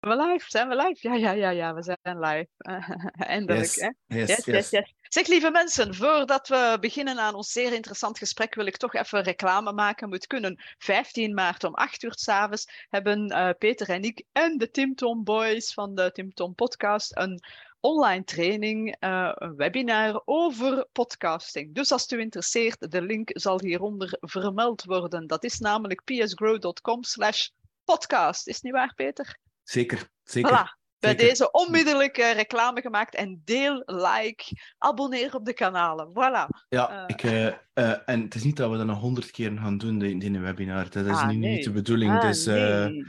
we live? Zijn we live? Ja, ja, ja, ja, we zijn live. Eindelijk. Yes, Hè? yes, Yes, yes. Zeg, lieve mensen, voordat we beginnen aan ons zeer interessant gesprek, wil ik toch even reclame maken. Moet kunnen. 15 maart om 8 uur s'avonds hebben eh, Peter en ik en de Tim Tom Boys van de Tim Tom Podcast een online training, eh, een webinar over podcasting. Dus als het u interesseert, de link zal hieronder vermeld worden. Dat is namelijk psgrow.com slash podcast. Is het niet waar, Peter? Zeker, zeker. Voilà. Bij zeker. deze onmiddellijk reclame gemaakt en deel, like, abonneer op de kanalen. Voilà. Ja, Eh. ik, eh, eh, en het is niet dat we dat nog honderd keer gaan doen in in een webinar. Dat is Ah, nu nee. niet de bedoeling. Ah, dus, nee.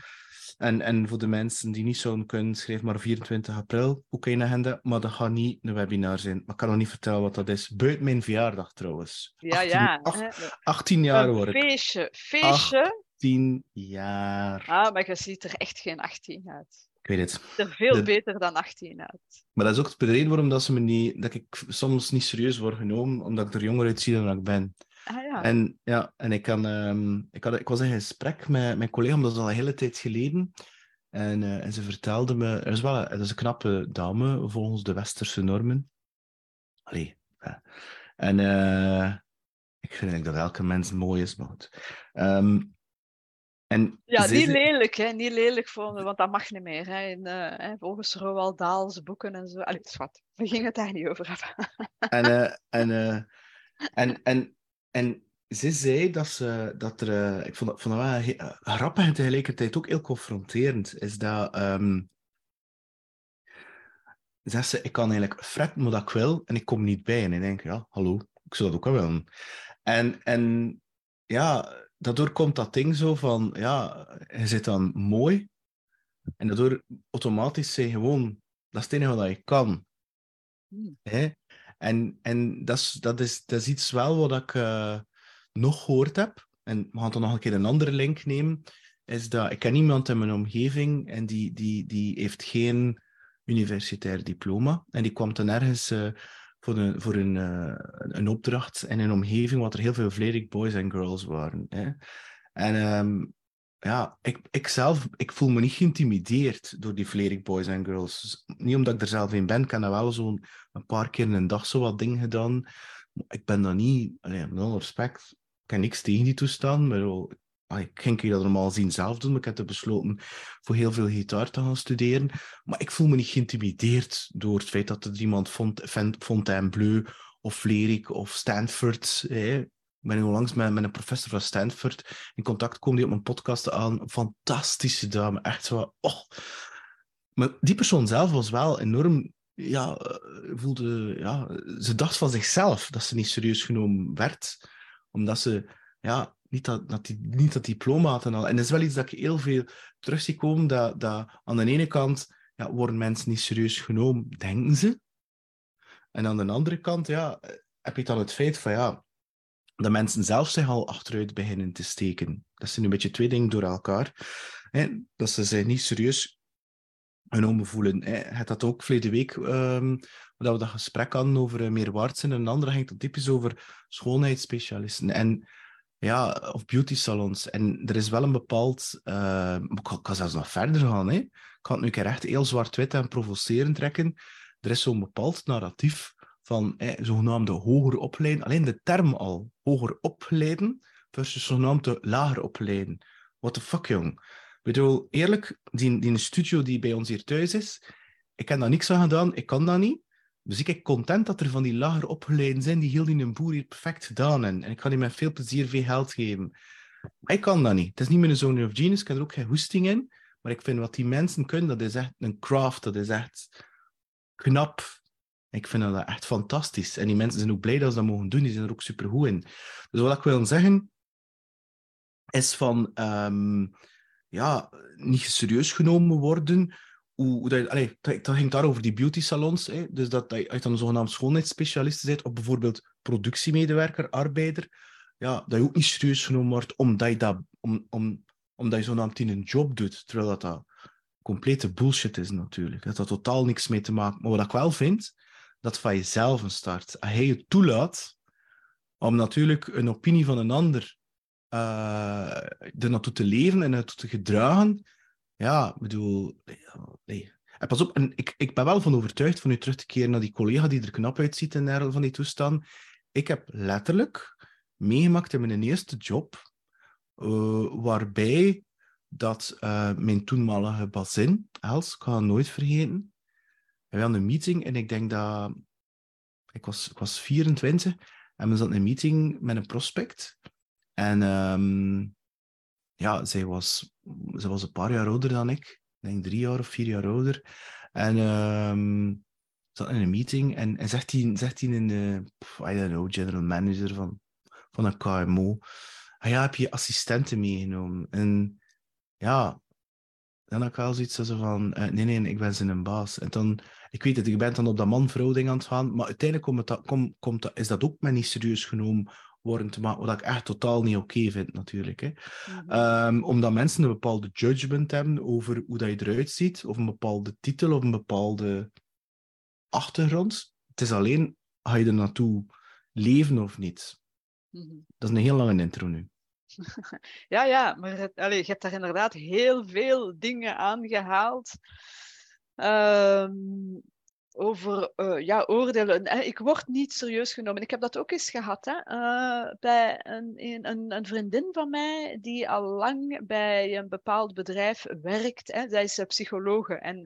en, en voor de mensen die niet zouden kunnen, schrijf maar 24 april, ook in de agenda. Maar dat gaat niet een webinar zijn. Maar ik kan nog niet vertellen wat dat is. Buiten mijn verjaardag trouwens. Ja, 18, ja. ach- hè. 18 jaar Een word ik. feestje. Feestje. 18 jaar. Ah, maar je ziet er echt geen 18 uit. Ik weet het. Ziet er veel beter dan 18 uit. Maar dat is ook de reden waarom dat, ze me niet, dat ik soms niet serieus word genomen, omdat ik er jonger uitzie dan ik ben. Ah ja. En, ja, en ik, kan, ehm, ik, had, ik was in gesprek met mijn collega, dat is al een hele tijd geleden. En, eh, en ze vertelde me, er is wel een, dat is een knappe dame volgens de westerse normen. Allee. ja. En eh, ik vind dat elke mens mooi is, maar goed. Ehm, en Ja, niet zei- lelijk, hè. Niet lelijk voor want dat mag niet meer. Hè. In, hè, volgens Roald Dahls boeken en zo. Allee, schat, we gingen het daar niet over hebben. En, eh, en, eh, en, en, en ze zei dat ze dat er. ik vond dat, vond dat wel grappig en tegelijkertijd ook heel confronterend. Is dat. ehm zegt ze, ik kan eigenlijk fretten wat ik wil en ik kom niet bij. En ik denk, ja, hallo, ik zou dat ook wel willen. En, en ja, daardoor komt dat ding zo van, ja, je zit dan mooi. En daardoor automatisch zijn gewoon, dat is het enige wat je kan. Hmm. Hè? En, en dat, is, dat, is, dat is iets wel wat ik eh, nog gehoord heb. En we gaan dan nog een keer een andere link nemen. Is dat ik ken iemand in mijn omgeving en die, die, die heeft geen universitair diploma. En die kwam dan ergens eh, voor, een, voor een, eh, een opdracht in een omgeving waar er heel veel Vlerik boys en girls waren. Hè? En ehm, ja, ik, ik zelf ik voel me niet geïntimideerd door die Vlerik boys en girls. Niet omdat ik er zelf in ben, ik heb wel zo'n een paar keer in een dag zo wat dingen gedaan. Ik ben dan niet, allee, met respect, ik heb niks tegen die toestand. Maar wel, ik ging dat normaal zien zelf doen, maar ik heb besloten voor heel veel gitaar te gaan studeren. Maar ik voel me niet geïntimideerd door het feit dat er iemand Font- Fontainebleau of Vlerik of Stanford. Hè. Ik ben onlangs met, met een professor van Stanford in contact gekomen die op mijn podcast aan. Fantastische dame, echt zo. Oh. Maar die persoon zelf was wel enorm ja, eh, voelde, ja, ze dacht van zichzelf dat ze niet serieus genomen werd, omdat ze ja, niet, dat, die, niet dat diploma had en al. En dat is wel iets dat ik heel veel terug zie komen, dat, dat aan de ene kant ja, worden mensen niet serieus genomen, denken ze. En aan de andere kant ja, heb je dan het feit van ja, dat mensen zelf zich al achteruit beginnen te steken. Dat zijn een beetje twee dingen door elkaar. Dat ze zich niet serieus genomen voelen. Je had dat ook verleden week, ehm dat we dat gesprek hadden over uh, meerwaartsen. En een andere ging dat typisch over schoonheidsspecialisten. En ja, of beauty salons. En er is wel een bepaald... eh, ik kan- zelfs nog verder gaan. Hè. Ik kan het nu keer echt heel zwart-wit en provocerend trekken. Er is zo'n bepaald narratief van eh, zogenaamde hoger opleiden. Alleen de term al, hoger opleiden versus zogenaamde lager opleiden. What the fuck, jong? Ik bedoel, eerlijk, die, die studio die bij ons hier thuis is, ik heb daar niks aan gedaan, ik kan dat niet. Dus ik ben content dat er van die lager opgeleiden zijn, die heel die boer hier perfect gedaan hebben. En ik ga die met veel plezier veel geld geven. Maar ik kan dat niet. Het is niet mijn zone of genius, ik heb er ook geen hoesting in. Maar ik vind wat die mensen kunnen, dat is echt een craft, dat is echt knap. Ik vind dat echt fantastisch. En die mensen zijn ook blij dat ze dat mogen doen, die zijn er ook supergoed in. Dus wat ik wil zeggen, is van... ehm, ja, niet serieus genomen worden. Hoe, dat, ging daar over die beauty salons. Hè? Dus dat, dat je dan zogenaamd schoonheidsspecialist bent, of bijvoorbeeld productiemedewerker, arbeider, ja, dat je ook niet serieus genomen wordt omdat je, dat, om, om, omdat je zogenaamd in een job doet. Terwijl dat, dat complete bullshit is natuurlijk. Dat had totaal niks mee te maken. Maar wat ik wel vind, dat van jezelf een start. Als je toelaat om natuurlijk een opinie van een ander uh, er naartoe te leven en naartoe te gedragen, ja, ik bedoel, nee. En pas op, en ik, ik ben wel van overtuigd van u terug te keren naar die collega die er knap uitziet in dergelijke van die toestand. Ik heb letterlijk meegemaakt in mijn eerste job, uh, waarbij dat uh, mijn toenmalige bazin, Els, ik ga het nooit vergeten, we hadden een meeting en ik denk dat... Ik was, ik was 24 en we zaten in een meeting met een prospect. En um, ja, zij was, zij was een paar jaar ouder dan ik. Ik denk drie jaar of vier jaar ouder. En um, zat in een meeting en, en zegt hij, zegt in de, I don't know, general manager van, van een KMO. Ah ja, heb je assistenten meegenomen? En ja, dan had ik wel zoiets van, uh, nee, nee, ik ben zijn baas. En dan, ik weet het, ik ben dan op dat man-vrouw ding aan het gaan, maar uiteindelijk komt dat, komt, komt dat, is dat ook maar niet serieus genomen worden te maken, wat ik echt totaal niet oké okay vind natuurlijk. Hè. Mm-hmm. Um, omdat mensen een bepaalde judgment hebben over hoe dat je eruit ziet, of een bepaalde titel, of een bepaalde achtergrond. Het is alleen, ga je er naartoe leven of niet? Mm-hmm. Dat is een heel lange intro nu. ja, ja, maar het, allez, je hebt daar inderdaad heel veel dingen aangehaald. Um, over uh, ja, oordelen. Ik word niet serieus genomen. Ik heb dat ook eens gehad hè? Uh, bij een, een, een, vriendin van mij die al lang bij een bepaald bedrijf werkt. Hè? Zij is uh, psychologe en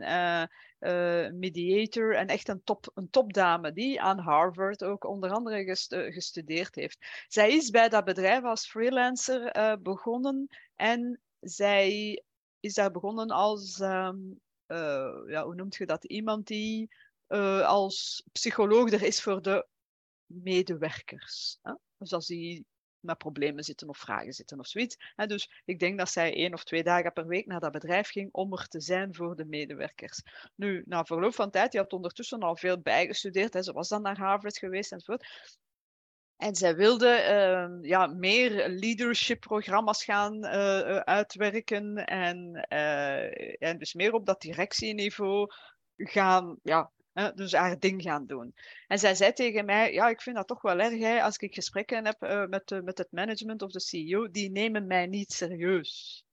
mediator en echt een, top, een topdame die aan Harvard ook onder andere gestudeerd heeft. Zij is bij dat bedrijf als freelancer begonnen en zij is daar begonnen als, um, ja, hoe noemt je dat? Iemand die uh, als psycholoog er is voor de medewerkers. Hè? Dus als die met problemen zitten of vragen zitten of zoiets. Hè? Dus ik denk dat zij één of twee dagen per week naar dat bedrijf ging om er te zijn voor de medewerkers. Nu, na verloop van tijd, die had ondertussen al veel bijgestudeerd. Hè? Ze was dan naar Harvard geweest enzovoort. En zij wilde uh, ja, meer leadership-programma's gaan uh, uitwerken en, en dus meer op dat directieniveau gaan ja, dus haar ding gaan doen. En zij zei tegen mij, ja, ik vind dat toch wel erg, hè, als ik gesprekken heb uh, met, uh, met het management of de CEO, die nemen mij niet serieus.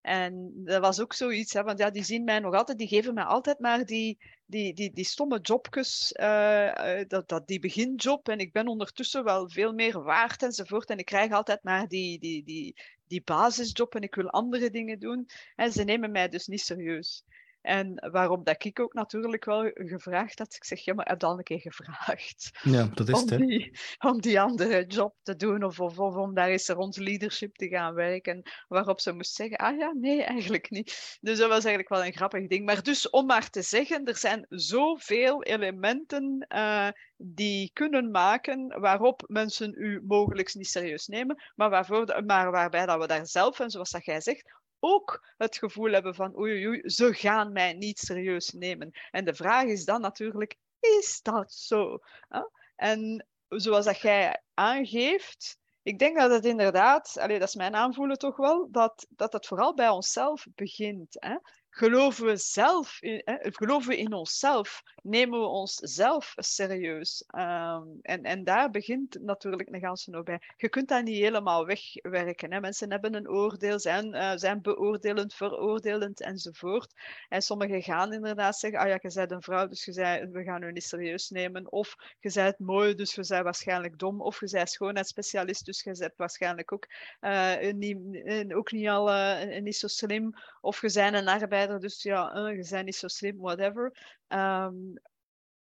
En dat was ook zoiets, hè, want ja, die zien mij nog altijd, die geven mij altijd maar die, die, die, die stomme jobjes, uh, dat, dat, die beginjob. En ik ben ondertussen wel veel meer waard enzovoort. En ik krijg altijd maar die, die, die, die basisjob en ik wil andere dingen doen. En ze nemen mij dus niet serieus. En waarom dat ik ook natuurlijk wel gevraagd had. Ik zeg, ja, maar heb al een keer gevraagd? Ja, dat is om het. Die, om die andere job te doen of, of, of, om daar eens rond leadership te gaan werken. Waarop ze moest zeggen, ah ja, nee, eigenlijk niet. Dus dat was eigenlijk wel een grappig ding. Maar dus om maar te zeggen, er zijn zoveel elementen uh, die kunnen maken waarop mensen u mogelijk niet serieus nemen, maar, waarvoor, maar waarbij dat we daar zelf, en zoals dat jij zegt, ook het gevoel hebben van oei, oei, ze gaan mij niet serieus nemen. En de vraag is dan natuurlijk, is dat zo? En zoals dat jij aangeeft, ik denk dat het inderdaad, allez, dat is mijn aanvoelen toch wel, dat, dat het vooral bij onszelf begint. Hè? Geloven we zelf, in, hè, geloven we in onszelf, nemen we onszelf serieus. Um, en, en daar begint natuurlijk een ganse nog bij. Je kunt dat niet helemaal wegwerken. Hè. Mensen hebben een oordeel, zijn, uh, zijn beoordelend, veroordelend enzovoort. En sommigen gaan inderdaad zeggen, ah ja, je bent een vrouw, dus we gaan u niet serieus nemen. Of je bent mooi, dus je bent waarschijnlijk dom. Of je bent schoonheidsspecialist, dus je bent waarschijnlijk ook, uh, niet, ook niet, al, niet zo slim. Of je bent een arbeider dus ja, uh, je bent niet zo slim, whatever. Um,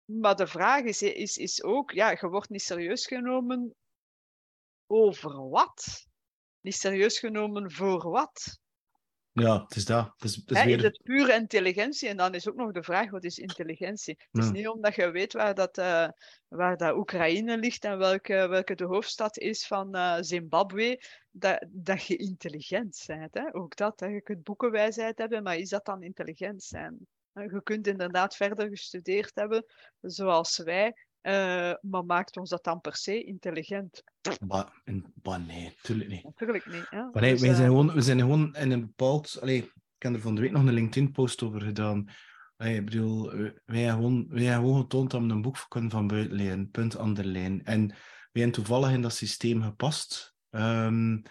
maar de vraag is, is, is ook, ja, je wordt niet serieus genomen over wat? Niet serieus genomen voor wat? Ja, het is dat. Het is, het is, weer... is het pure intelligentie? En dan is ook nog de vraag, wat is intelligentie? Het is niet omdat je weet waar dat, uh, waar dat Oekraïne ligt en welke, welke de hoofdstad is van uh, Zimbabwe, dat, dat je intelligent bent. Hè? Ook dat, hè? je kunt boekenwijsheid hebben, maar is dat dan intelligent zijn? Je kunt inderdaad verder gestudeerd hebben, zoals wij, uh, maar maakt ons dat dan per se intelligent? Maar, maar nee, natuurlijk niet. Natuurlijk niet. Ja. Maar nee, dus, wij zijn gewoon, we zijn gewoon in een bepaald. Allee, ik heb er van de week nog een LinkedIn-post over gedaan. Allee, ik bedoel, wij hebben gewoon, wij hebben gewoon getoond dat we een boek kunnen van buiten leren, punt aan de lijn. En wij hebben toevallig in dat systeem gepast. Um,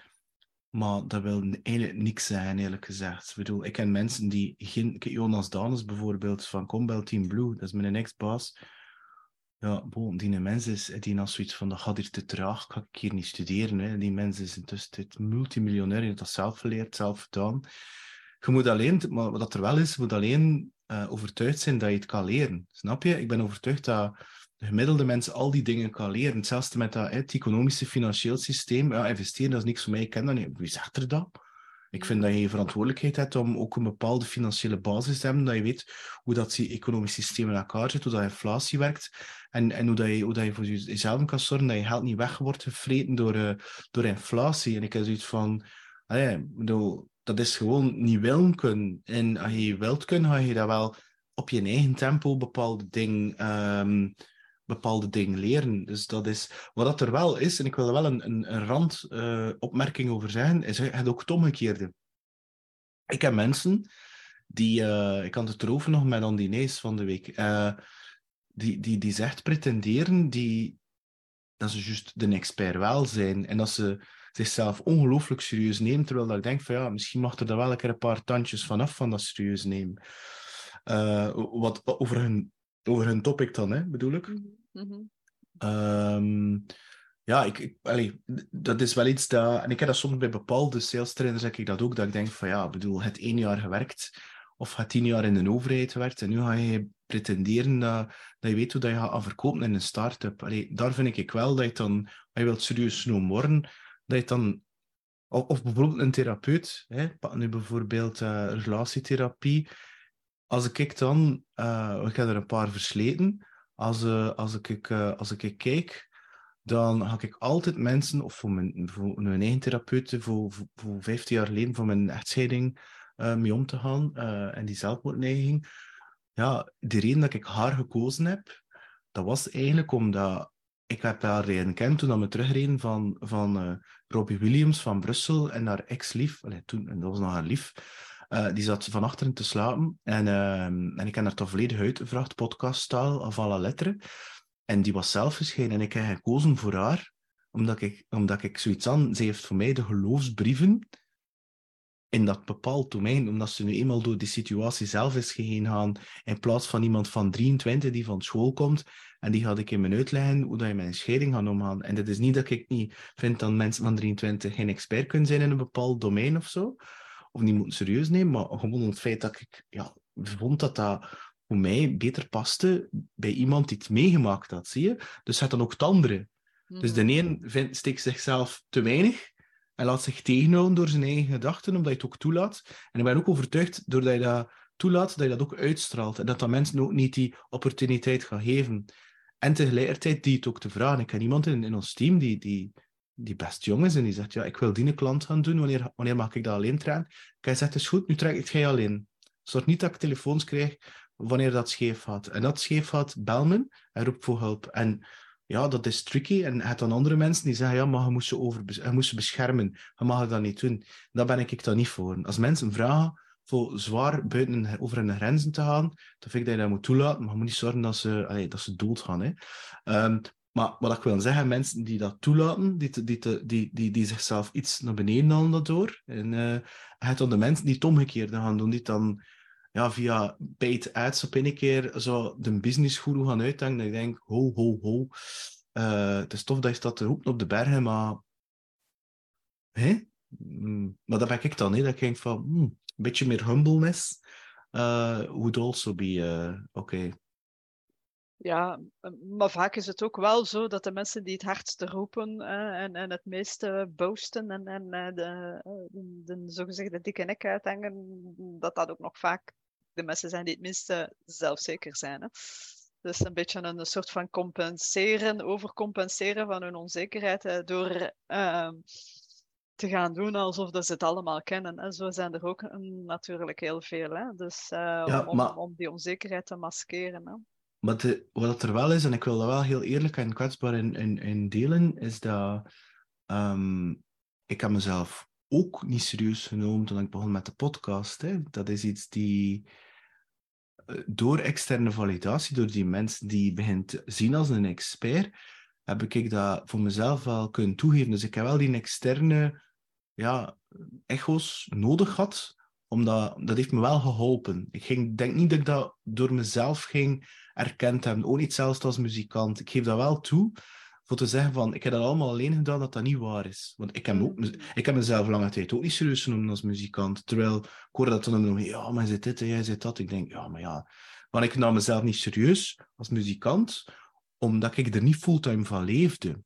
Maar dat wil eigenlijk niks zijn, eerlijk gezegd. Ik bedoel, ik ken mensen die geen... Jonas Danes bijvoorbeeld, van Combel Team Blue, dat is mijn ex-baas. Ja, boom, die mens is, die als zoiets van, dat gaat hier te traag, ga ik hier niet studeren. Hè. Die mens is intussen multimiljonair, die heeft dat zelf geleerd, zelf gedaan. Je moet alleen, maar wat er wel is, je moet alleen uh, overtuigd zijn dat je het kan leren. Snap je? Ik ben overtuigd dat de gemiddelde mensen al die dingen kan leren. Hetzelfde met dat, het economische financieel systeem. Ja, investeren, dat is niks voor mij. Ik ken dat niet. Wie zegt er dat? Ik vind dat je verantwoordelijkheid hebt om ook een bepaalde financiële basis te hebben, dat je weet hoe dat die economische systeem in elkaar zit, hoe dat inflatie werkt en, en hoe, dat je, hoe dat je voor jezelf kan zorgen dat je geld niet weg wordt gevreten door, uh, door inflatie. En ik heb zoiets van, allee, dat is gewoon niet willen kunnen. En als je wilt kunnen, ga je dat wel op je eigen tempo bepaalde dingen, um, bepaalde dingen leren. Dus dat is wat dat er wel is, en ik wil er wel een, een, een randopmerking uh, over zeggen, is het ook het omgekeerde. Ik heb mensen die, uh, ik had het erover nog met Andinees van de week, uh, die, die, die zegt pretenderen die, dat ze juist de expert wel zijn en dat ze zichzelf ongelooflijk serieus neemt, terwijl dat ik denk van ja, misschien mag er daar wel een keer een paar tandjes vanaf van dat serieus nemen. Wat, over, hun, over hun topic dan, hè, bedoel ik. Mm um, ja, ik, ik allee, dat is wel iets dat... En ik heb dat soms bij bepaalde sales trainers, zeg ik dat ook, dat ik denk van ja, bedoel, het één jaar gewerkt of het tien jaar in een overheid gewerkt en nu ga je pretenderen dat, dat je weet hoe dat je gaat verkopen in een start-up. Allee, daar vind ik wel dat je dan, als je wilt serieus genomen worden, dat je dan, of, bijvoorbeeld een therapeut, hè, nu bijvoorbeeld uh, relatietherapie. Als ik dan, uh, ik heb er een paar versleten, als, uh, als, ik, als ik kijk, dan ga ik altijd mensen, of voor mijn, voor mijn eigen therapeut, voor, voor, voor 15 jaar geleden, voor mijn echtscheiding mee om te gaan en die zelfmoordneiging. Ja, de reden dat ik haar gekozen heb, dat was eigenlijk omdat ik heb haar leren kennen toen we terugreden van, van Robbie Williams van Brussel en haar ex-lief. Toen, en dat was nog haar lief. Uh, die zat van achteren te slapen. En, uh, en ik heb haar toch volledig uitgevraagd, podcaststaal, af alle letteren. En die was zelf verschenen. En ik heb gekozen voor haar, omdat ik, omdat ik zoiets aan... Ze heeft voor mij de geloofsbrieven in dat bepaald domein, omdat ze nu eenmaal door die situatie zelf is geheen gaan, in plaats van iemand van 23 die van school komt en die ga ik in mijn uitleggen hoe dat je een scheiding gaat omgaan. En dat is niet dat ik niet vind dat mensen van 23 geen expert kunnen zijn in een bepaald domein of zo, of niet moeten serieus nemen, maar gewoon het feit dat ik ja, vond dat dat voor mij beter paste bij iemand die het meegemaakt had, zie je? Dus het dan ook het andere. Dus de mhm. een vindt, steekt zichzelf te weinig en laat zich tegenhouden door zijn eigen gedachten, omdat je het ook toelaat. En ik ben ook overtuigd, doordat je dat toelaat, dat je dat ook uitstraalt. En dat dat mensen ook niet die opportuniteit gaan geven. En tegelijkertijd die het ook te vragen. Ik ken iemand in, in ons team die, die, die best jong is en die zegt, ja, ik wil die klant gaan doen, wanneer, wanneer mag ik dat alleen trainen? Hij zegt, is goed, nu trek ik het alleen. Zorg niet dat ik telefoons krijg wanneer dat scheef gaat. En dat scheef gaat, bel me en roep voor hulp. En ja, dat is tricky. En het dan andere mensen die zeggen, ja, maar je moest ze, over, je beschermen. Je mag dat niet doen. Daar ben ik dan niet voor. Als mensen vragen voor zwaar buiten over hun grenzen te gaan, dan vind ik dat je dat moet toelaten. Maar je moet niet zorgen dat ze, allee, dat ze doodgaan. Hè. Um, maar wat ik wil zeggen, mensen die dat toelaten, die, die, die, die, die zichzelf iets naar beneden halen daardoor. En uh, het dan de mensen die het omgekeerde gaan doen, die dan ja, via paid ads op een keer zo de business gaan uithangen. Dat ik ho, ho, ho. Uh, het is tof dat je staat te op de bergen, maar... Hè? Mm, maar dat ben ik dan, hè? dat ik denk van, hmm, een beetje meer humbleness would also be oké. Okay. Ja, maar vaak is het ook wel zo dat de mensen die het hardste roepen en, en het meeste boosten en, en de, de, de zogezegde dikke nek uithangen, dat dat ook nog vaak de mensen zijn die het minste zelfzeker zijn. Hè? Dus een beetje een, soort van compenseren, overcompenseren van hun onzekerheid hè, door ehm, te gaan doen alsof dat ze het allemaal kennen. En zo zijn er ook mm, natuurlijk heel veel. Hè? Dus uh, om, om, die onzekerheid te maskeren. Hè? Maar de, wat er wel is, en ik wil dat wel heel eerlijk en kwetsbaar in, in, in delen, is dat um, ik heb mezelf ook niet serieus genomen toen ik begon met de podcast. Hè. Dat is iets die eh, door externe validatie, door die mensen die begint te zien als een expert, heb ik dat voor mezelf wel kunnen toegeven. Dus ik heb wel die externe ja, echo's nodig had. Omdat, dat heeft me wel geholpen. Ik ging, denk niet dat ik dat door mezelf ging erkend hebben. Ook niet zelfs als muzikant. Ik geef dat wel toe voor te zeggen van, ik heb dat allemaal alleen gedaan, dat dat niet waar is. Want ik heb, ook, Mm. ik heb mezelf lange tijd ook niet serieus genomen als muzikant. Terwijl ik hoorde dat dan nog, ja, maar zit dit en jij zit dat. Ik denk, ja, maar ja. Want ik nam mezelf niet serieus als muzikant, omdat ik er niet fulltime van leefde.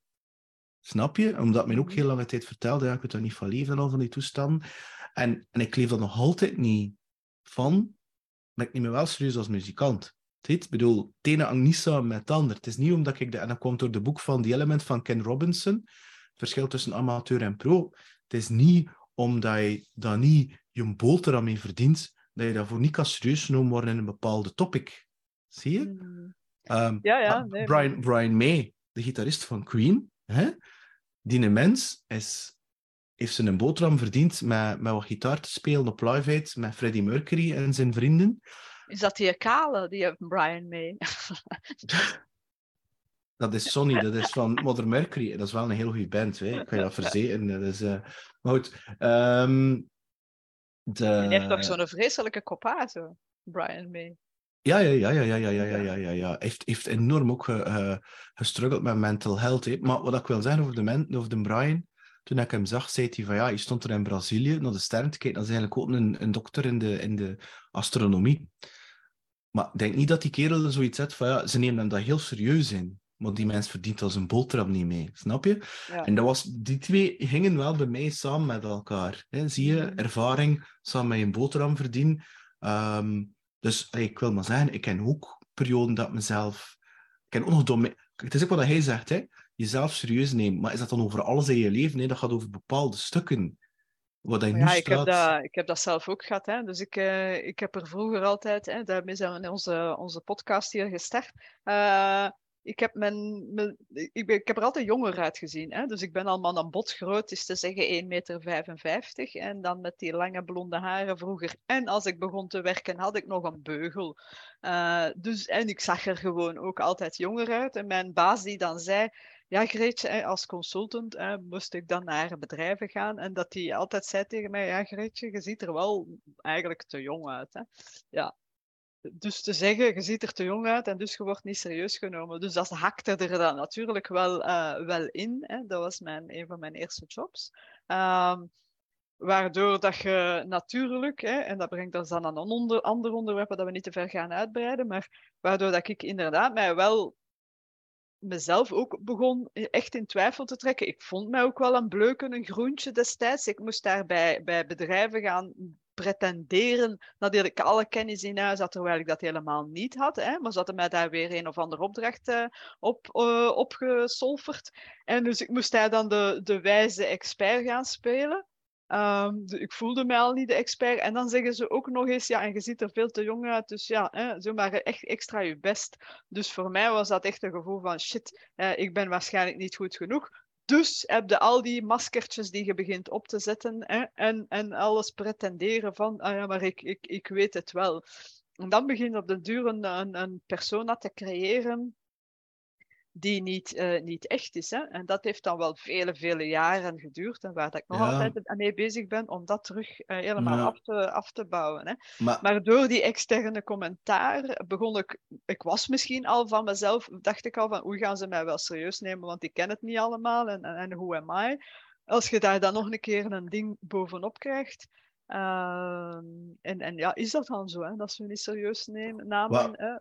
Snap je? Omdat men ook Mhm. heel lange tijd vertelde, ja, ik weet daar niet van leven en al van die toestanden. En, en ik leef er nog altijd niet van, maar ik neem me wel serieus als muzikant. Ik bedoel, het ene hangt niet samen met het ander. Het is niet omdat ik... De, en dat komt door de boek van The Element van Ken Robinson. Het verschil tussen amateur en pro. Het is niet omdat je daar niet je boterham mee verdient, dat je daarvoor niet kan serieus genomen worden in een bepaalde topic. Zie je? Mm. Ehm, Ja, ja, nee, Brian, Brian May, de gitarist van Queen, hè? die een mens is, heeft zijn boterham verdiend met, met wat gitaar te spelen op Live Aid met Freddie Mercury en zijn vrienden. Is dat die kale, die heeft Brian mee? Dat is Sonny, dat is van Mother Mercury. Dat is wel een heel goede band, hè? ik kan je dat verzekeren. Dat is, eh, Maar goed, ehm, de... Die heeft toch zo'n vreselijke koppa, zo. Brian mee. Ja, ja, ja, ja, ja, ja, ja, ja, ja, ja. Heeft, heeft enorm ook ge, ge- gestruggeld met mental health. Hè. Maar wat ik wil zeggen over de, over de Brian, toen ik hem zag, zei hij van ja, je stond er in Brazilië naar de sterren te kijken. Dat is eigenlijk ook een, een dokter in de, in de astronomie. Maar ik denk niet dat die kerel er zoiets zet van ja, ze nemen hem dat heel serieus in. Want die mens verdient als een boterham niet mee, snap je? Ja. En dat was, die twee gingen wel bij mij samen met elkaar. Hè? Zie je, Mhm. ervaring samen met een boterham verdienen. Ehm, dus ik wil maar zeggen, ik ken ook perioden dat mezelf... Ik ken ook nog mij- Het is ook wat hij zegt, hè? Jezelf serieus nemen. Maar is dat dan over alles in je leven? Nee, dat gaat over bepaalde stukken. Wat hij Maar nu ja, ik heb, staat... dat, ik heb dat zelf ook gehad. Hè. Dus ik, eh, ik heb er vroeger altijd, hè, daarmee zijn we onze, onze podcast hier gestart. Eh, ik, heb mijn, mijn- ik, ben, ik heb er altijd jonger uitgezien. Hè. Dus ik ben al man aan bot groot, is te zeggen 1,55 meter. En dan met die lange blonde haren vroeger. En als ik begon te werken, had ik nog een beugel. Eh, dus, en ik zag er gewoon ook altijd jonger uit. En mijn baas die dan zei, ja, Greetje, als consultant moest ik dan naar bedrijven gaan. En dat die altijd zei tegen mij: Ja, Greetje, je ziet er wel eigenlijk te jong uit. Hè. Ja. Dus te zeggen, je ziet er te jong uit en dus je wordt niet serieus genomen. Dus dat hakte er dan natuurlijk wel, eh, wel in. Hè. Dat was mijn, een van mijn eerste jobs. Ehm, waardoor dat je natuurlijk, hè, en dat brengt ons dan aan een onder, ander onderwerp dat we niet te ver gaan uitbreiden, maar waardoor dat ik inderdaad mij wel mezelf ook begon echt in twijfel te trekken. Ik vond mij ook wel een bleuken, een groentje destijds. Ik moest daar bij, bij bedrijven gaan pretenderen dat ik alle kennis in huis had, terwijl ik dat helemaal niet had. Hè. Maar ze hadden mij daar weer een of andere opdracht uh, op, uh, opgesolferd. En dus ik moest daar dan de, de wijze expert gaan spelen. De, ik voelde mij al niet de expert. En dan zeggen ze ook nog eens, ja, en je ziet er veel te jong uit, dus ja, hè, echt extra je best. Dus voor mij was dat echt een gevoel van, shit, ik ben waarschijnlijk niet goed genoeg. Dus heb je al die maskertjes die je begint op te zetten hè, en, en alles pretenderen van, ah ja, maar ik, ik, ik weet het wel. En dan begin je op de duur een, een persona te creëren die niet, uh, niet echt is. Hè? En dat heeft dan wel vele, vele jaren geduurd. En waar dat ik nog ja. altijd mee bezig ben om dat terug uh, helemaal ja. af, te, af te bouwen. Hè? Maar... maar... door die externe commentaar begon ik... Ik was misschien al van mezelf, dacht ik al van, hoe gaan ze mij wel serieus nemen, want ik ken het niet allemaal en, en, en hoe am I? Als je daar dan nog een keer een ding bovenop krijgt... Uh, en, en ja, is dat dan zo, hè? dat ze me niet serieus nemen, namen? Wow. Hè?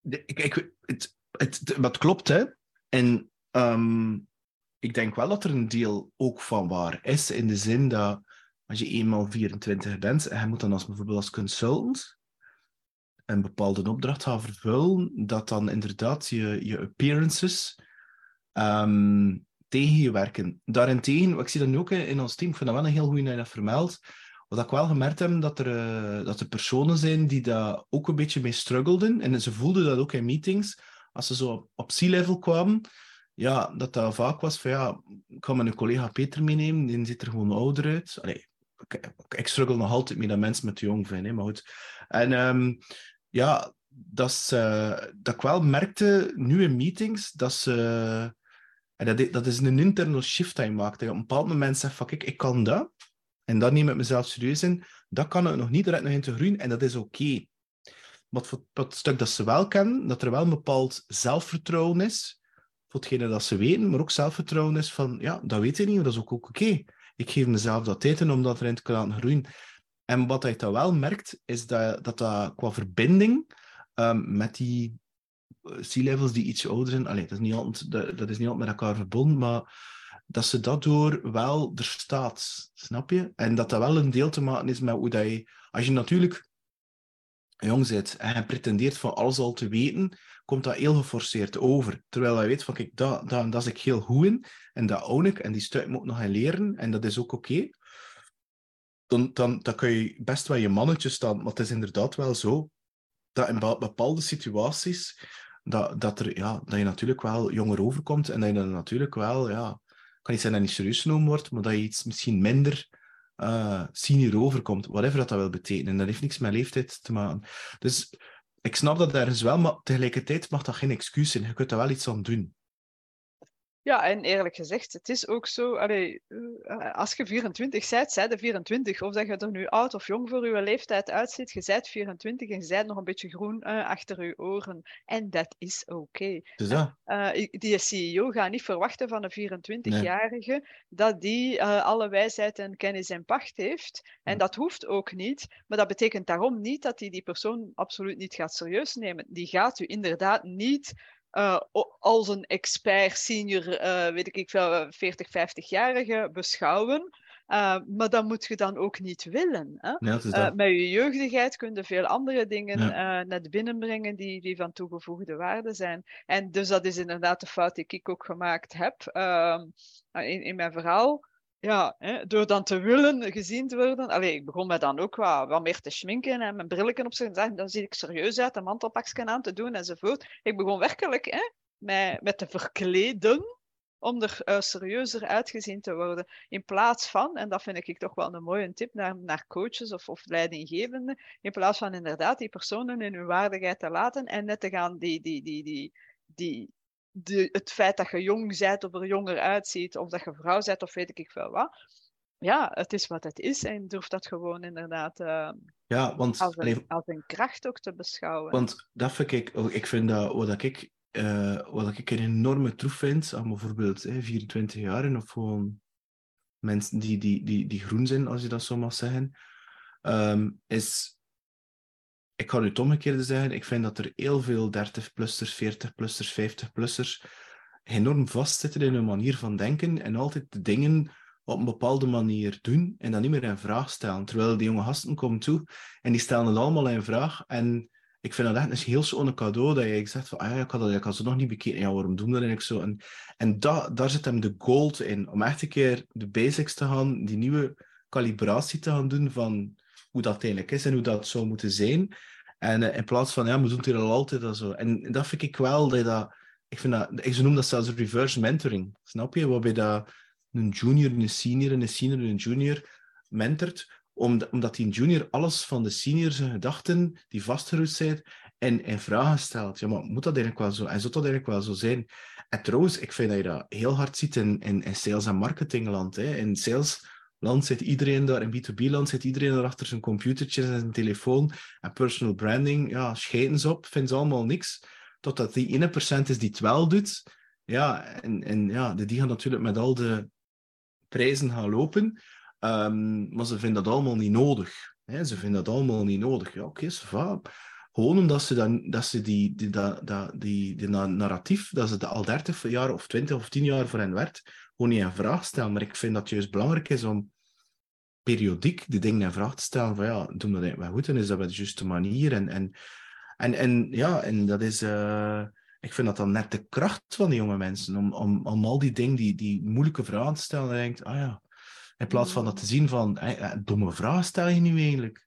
De, ik, ik, het, het, wat klopt, hè. En um, ik denk wel dat er een deel ook van waar is, in de zin dat als je eenmaal 24 bent en je moet dan als, bijvoorbeeld als consultant een bepaalde opdracht gaan vervullen, dat dan inderdaad je, je appearances um, tegen je werken. Daarentegen, ik zie dat nu ook in ons team, ik vind dat wel een heel goed dat je dat wat ik wel gemerkt heb, dat er, uh, dat er personen zijn die daar ook een beetje mee struggelden. En ze voelden dat ook in meetings, als ze zo op, C-level kwamen, ja, dat dat vaak was van ja, ik kan mijn collega Peter meenemen, die ziet er gewoon ouder uit. Ik, ik struggle nog altijd mee dat mensen me te jong vinden, maar goed. En um, ja, dat, dat ik wel merkte, nu in meetings, dat ze En dat, is, een internal shift dat je maakt. Op een bepaald moment zegt van, kijk, ik kan dat. En dat neem ik mezelf serieus in. Dat kan ik nog niet direct nog in te groeien. En dat is oké. Wat voor stuk dat ze wel kennen, dat er wel een bepaald zelfvertrouwen is. Voor hetgene dat ze weten, maar ook zelfvertrouwen is van, ja, dat weet je niet, dat is ook, ook oké. Ik geef mezelf dat tijd in om dat erin te kunnen groeien. En wat je dan wel merkt, is dat dat, dat qua verbinding um, met die sea-levels die iets ouder zijn, allee, dat, is niet altijd, dat, is niet met elkaar verbonden, maar dat ze dat door wel er staat, snap je? En dat dat wel een deel te maken is met hoe dat je... Als je natuurlijk jong zit en je pretendeert van alles al te weten, komt dat heel geforceerd over. Terwijl je weet van, kijk, dat, dat, dat is ik heel goed in, en dat own ik, en die stuk moet nog gaan leren, en dat is ook oké. Dan, dan, dan kun je best wel je mannetje staan, maar het is inderdaad wel zo dat in bepaalde situaties dat, dat, er, ja, dat je natuurlijk wel jonger overkomt en dat je dan natuurlijk wel, ja, kan niet zijn dat je niet serieus genomen wordt, maar dat je iets misschien minder uh, senior overkomt, whatever dat, dat wil betekenen. En dat heeft niks met leeftijd te maken. Dus ik snap dat ergens wel, maar tegelijkertijd mag dat geen excuus zijn. Je kunt daar wel iets aan doen. Ja, en eerlijk gezegd, het is ook zo, allee, eh, als je 24 bent, zij de 24. Of dat je er nu oud of jong voor je leeftijd uitziet, je bent 24 en je bent nog een beetje groen uh, achter je oren. En dat is oké. Okay. Dus uh, die CEO gaat niet verwachten van een 24-jarige dat die alle wijsheid en kennis en pacht heeft. En dat hoeft ook niet. Maar dat betekent daarom niet dat hij die persoon absoluut niet gaat serieus nemen. Die gaat u inderdaad niet uh, als een expert, senior, uh, weet ik veel, 40, 50-jarige beschouwen. Uh, maar dat moet je dan ook niet willen. Hè? Ja, met je jeugdigheid kun je veel andere dingen ja. net binnenbrengen die, die van toegevoegde waarde zijn. En dus dat is inderdaad de fout die ik ook gemaakt heb ehm, in, in mijn verhaal ja, hè, door dan te willen gezien te worden. Allee, ik begon me dan ook wat, wat meer te schminken en mijn brillen op te Dan zie ik serieus uit, een mantelpakje aan te doen enzovoort. Ik begon werkelijk hè, met, met te verkleden om er uh, serieuzer uitgezien te worden. In plaats van, en dat vind ik toch wel een mooie tip naar, naar coaches of, of leidinggevenden, in plaats van inderdaad die personen in hun waardigheid te laten en net te gaan die, die, die, die, die de, het feit dat je jong bent of er jonger uitziet, of dat je vrouw bent of weet ik veel wat. Ja, het is wat het is en durf dat gewoon inderdaad uh, ja, want, als, een, als een kracht ook te beschouwen. Want dat vind ik, ik vind dat wat ik, uh, wat ik een enorme troef vind, aan bijvoorbeeld eh, 24 jaar of gewoon mensen die, die, die, die groen zijn, als je dat zo mag zeggen, um, is ik ga nu het omgekeerde zeggen. Ik vind dat er heel veel 30-plussers, 40-plussers, 50-plussers enorm vastzitten in hun manier van denken en altijd de dingen op een bepaalde manier doen en dan niet meer in vraag stellen. Terwijl die jonge gasten komen toe en die stellen het allemaal in vraag. En ik vind dat echt een heel zo'n cadeau dat je zegt van, ah ja, ik had, dat, ik had ze nog niet bekeken. Ja, waarom doen dat eigenlijk zo? En, en da, daar zit hem de gold in, om echt een keer de basics te gaan, die nieuwe calibratie te gaan doen van hoe dat eigenlijk is en hoe dat zou moeten zijn. En uh, in plaats van, ja, we doen het hier al altijd en zo. En dat vind ik wel, dat, dat ik vind dat, ik noem dat zelfs reverse mentoring. Snap je? Waarbij dat een junior, een senior en een senior en een junior mentort, omdat die junior alles van de senior zijn gedachten, die vastgeroest zijn, en in vragen stelt. Ja, maar moet dat eigenlijk wel zo? En zou dat eigenlijk wel zo zijn? En trouwens, ik vind dat je dat heel hard ziet in, in, in sales- en marketingland. Hè. In sales land zit iedereen daar, in B2B-land zit iedereen daar achter zijn computertje en zijn telefoon. En personal branding, ja, scheiden ze op, vinden ze allemaal niks. Totdat die ene procent is die het wel doet. Ja, en, en ja, die gaan natuurlijk met al de prijzen gaan lopen. Um, maar ze vinden dat allemaal niet nodig. Hè? Ze vinden dat allemaal niet nodig. Ja, oké, okay, Gewoon omdat ze, dan, dat ze die, die, dat, die, die narratief, dat ze al 30 jaar of 20 of 10 jaar voor hen werkt, gewoon niet in vraag stellen. Maar ik vind dat het juist belangrijk is om periodiek die dingen in vraag te stellen. Van ja, doen we dat wel goed en is dat wel de juiste manier? En, en, en, en ja, en dat is... Uh, ik vind dat dan net de kracht van die jonge mensen. Om, om, om al die dingen, die, die moeilijke vragen te stellen. En denkt, ah ja, in plaats van dat te zien van, domme vragen stel je nu eigenlijk.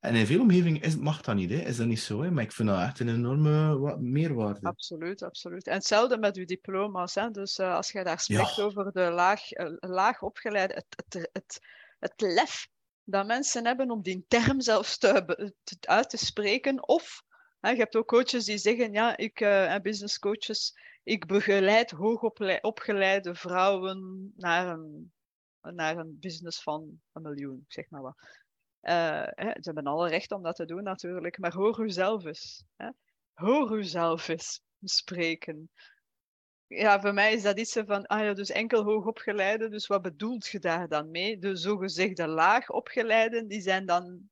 En in veel omgevingen is, mag dat niet, hè? is dat niet zo. Hè? Maar ik vind dat echt een enorme meerwaarde. Absoluut, absoluut. En hetzelfde met uw diploma's. Hè? Dus uh, als je daar spreekt over de laag, uh, laag opgeleide, het, het, het, het lef dat mensen hebben om die term zelfs te, te, uit te spreken, of je hebt ook coaches die zeggen, ja, ik, uh, business coaches, ik begeleid hoogopgeleide vrouwen naar een, naar een business van een miljoen, zeg maar wat. Uh, hè, ze hebben alle recht om dat te doen natuurlijk, maar hoor uzelf eens. Hè? Hoor uzelf eens spreken. Ja, voor mij is dat iets van, ah ja, dus enkel hoogopgeleide, dus wat bedoelt je daar dan mee? De zogezegde laagopgeleiden, die zijn dan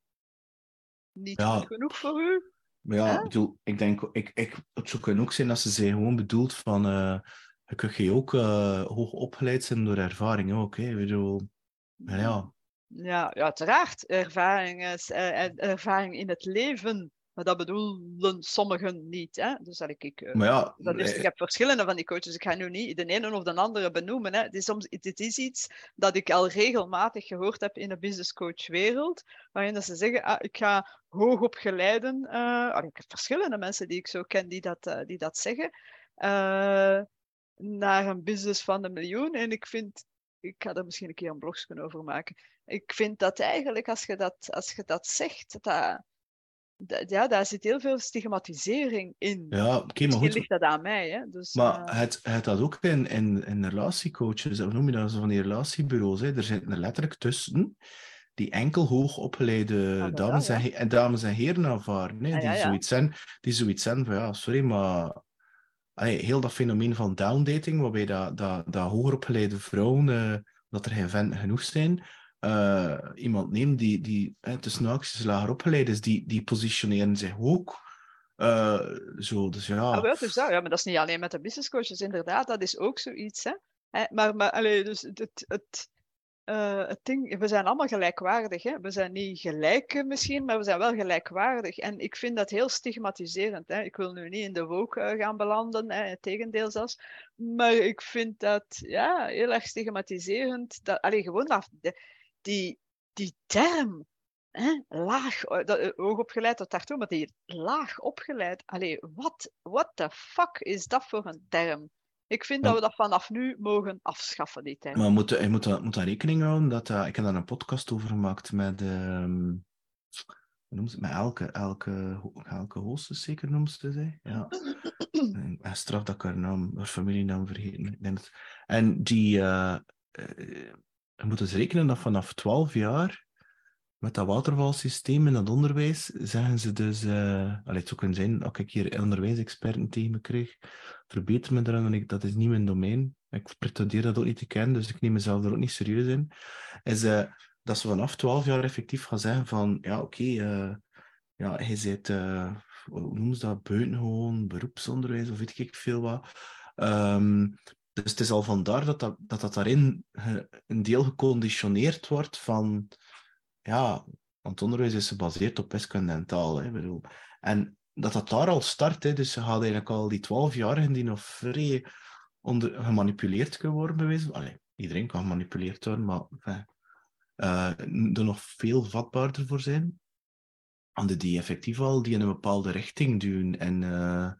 niet goed genoeg voor u? Maar ja, ik bedoel, ik denk, ik, ik, het zou kunnen ook zijn dat ze zijn gewoon bedoeld van, uh, je kunt je ook uh, hoog opgeleid zijn door ervaring ook, hè. Ik bedoel, ja. Ja, ja uiteraard. Ervaring, is, uh, ervaring in het leven maar dat bedoelen sommigen niet. Hè? Dus dat ik, eh, maar ja, dat is, ik heb verschillende van die coaches. Ik ga nu niet de ene of de andere benoemen. Hè. Het, is soms, het is iets dat ik al regelmatig gehoord heb in de business coach wereld. Waarin dat ze zeggen, ah, ik ga hoogopgeleiden. Uh, ik heb verschillende mensen die ik zo ken die dat, uh, die dat zeggen. Uh, naar een business van een miljoen. En ik vind, ik ga er misschien een keer een blogje over maken. Ik vind dat eigenlijk, als je dat, als je dat zegt, dat ja, daar zit heel veel stigmatisering in. Ja, okay, maar goed. ligt dat aan mij. Hè? Dus, maar uh... het, het had ook in, in, in relatiecoaches, of noem je dat zo van die relatiebureaus, hè? er zitten er letterlijk tussen die enkel hoogopgeleide ah, dames, en, en, dames en heren aanvaarden. Hè? Ah, die, Zoiets zijn, die zoiets zijn van, ja, sorry, maar allee, heel dat fenomeen van downdating, waarbij dat, dat, dat hogeropgeleide vrouwen, uh, dat er geen venten genoeg zijn, uh, iemand neemt die, die hè, tussen acties lager opgeleid is, die, die positioneren zich ook uh, zo. Dus ja. Ah, wel, dus ja, maar dat is niet alleen met de business coaches, inderdaad, dat is ook zoiets. Hè? Maar, maar allee, dus het, het, het ding, we zijn allemaal gelijkwaardig. Hè? We zijn niet gelijk misschien, maar we zijn wel gelijkwaardig. En ik vind dat heel stigmatiserend. Hè? Ik wil nu niet in de woke gaan belanden, hè? tegendeel zelfs. Maar ik vind dat ja, heel erg stigmatiserend. Dat, gewoon dat, die, die term, hè, laag, eh, dat, eh, hoogopgeleid tot daartoe, maar die laag opgeleid, allee, wat what the fuck is dat voor een term? Ik vind dat we dat vanaf nu mogen afschaffen, die term. Maar moet, je moet, moet daar rekening houden dat uh, ik heb daar een podcast over gemaakt met, uh, noemt het, met elke, elke, elke hostess, zeker noemt ze zij. Ja. en straf dat ik haar naam, haar familienaam vergeten. En die, uh, je moet dus rekenen dat vanaf 12 jaar met dat watervalsysteem in dat onderwijs zeggen ze dus, uh, het zou kunnen zijn, als ik hier onderwijsexperten tegen me krijg, verbeter me eraan, want ik, dat is niet mijn domein. Ik pretendeer dat ook niet te kennen, dus ik neem mezelf er ook niet serieus in. Is uh, dat ze vanaf 12 jaar effectief gaan zeggen van, ja oké, eh, ja, je zit, hoe noemen ze dat, buitengewoon beroepsonderwijs of weet ik veel wat. Um, dus het is al vandaar dat dat, dat, dat daarin een deel geconditioneerd wordt van, ja, want onderwijs is gebaseerd op wiskunde en. Hè, bedoel. En dat dat daar al start, hè, dus ze gaat eigenlijk al die twaalfjarigen die nog vrij onder, gemanipuleerd kunnen worden, bewezen. Allee, iedereen kan gemanipuleerd worden, maar uh, er nog veel vatbaarder voor zijn. En die effectief al die in een bepaalde richting duwen en... Uh,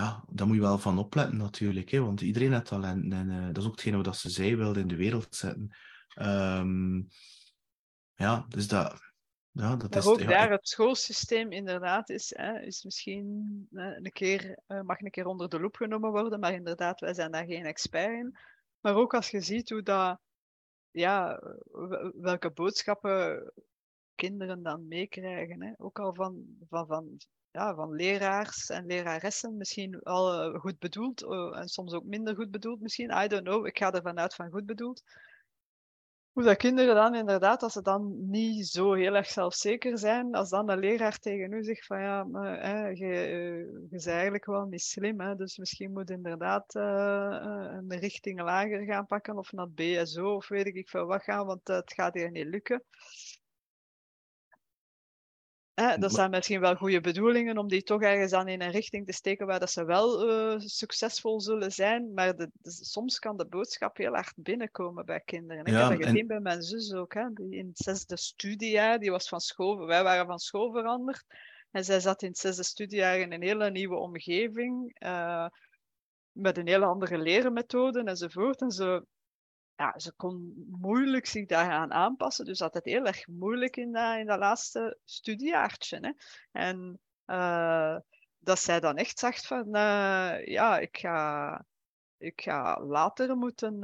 ja, daar moet je wel van opletten natuurlijk, hè, want iedereen heeft talent en uh, dat is ook hetgene wat ze zij wilde in de wereld zetten. Um, ja, dus dat, ja, dat is... Ook daar het schoolsysteem inderdaad is, hè, is misschien uh, een keer, uh, mag een keer onder de loep genomen worden, maar inderdaad, wij zijn daar geen expert in. Maar ook als je ziet hoe dat, ja, welke boodschappen kinderen dan meekrijgen, hè, ook al van, van, van ja, van leraars en leraressen, misschien al eh, goed bedoeld uh, en soms ook minder goed bedoeld misschien. I don't know, ik ga ervan uit van goed bedoeld. Hoe dat kinderen dan inderdaad, als ze dan niet zo heel erg zelfzeker zijn, als dan een leraar tegen u zegt van ja, hè, je, uh, je bent eigenlijk wel niet slim, hè, dus misschien moet inderdaad een richting lager gaan pakken of naar BSO of weet ik veel wat gaan, want het gaat hier niet lukken. Hè, dat zijn misschien wel goede bedoelingen om die toch ergens aan in een richting te steken waar dat ze wel uh, succesvol zullen zijn. Maar de, de, soms kan de boodschap heel hard binnenkomen bij kinderen. Ik heb dat gezien bij mijn zus ook. Hè, die in het zesde studiejaar, die was van school, wij waren van school veranderd. En zij zat in het zesde studiejaar in een hele nieuwe omgeving. Uh, met een hele andere leermethode enzovoort. En ze ja, ze kon moeilijk zich daaraan aanpassen. Dus dat het heel erg moeilijk in dat, in dat laatste studiejaartje. Hè. En dat zij dan echt zegt van, ja, ik ga, ik ga later moeten,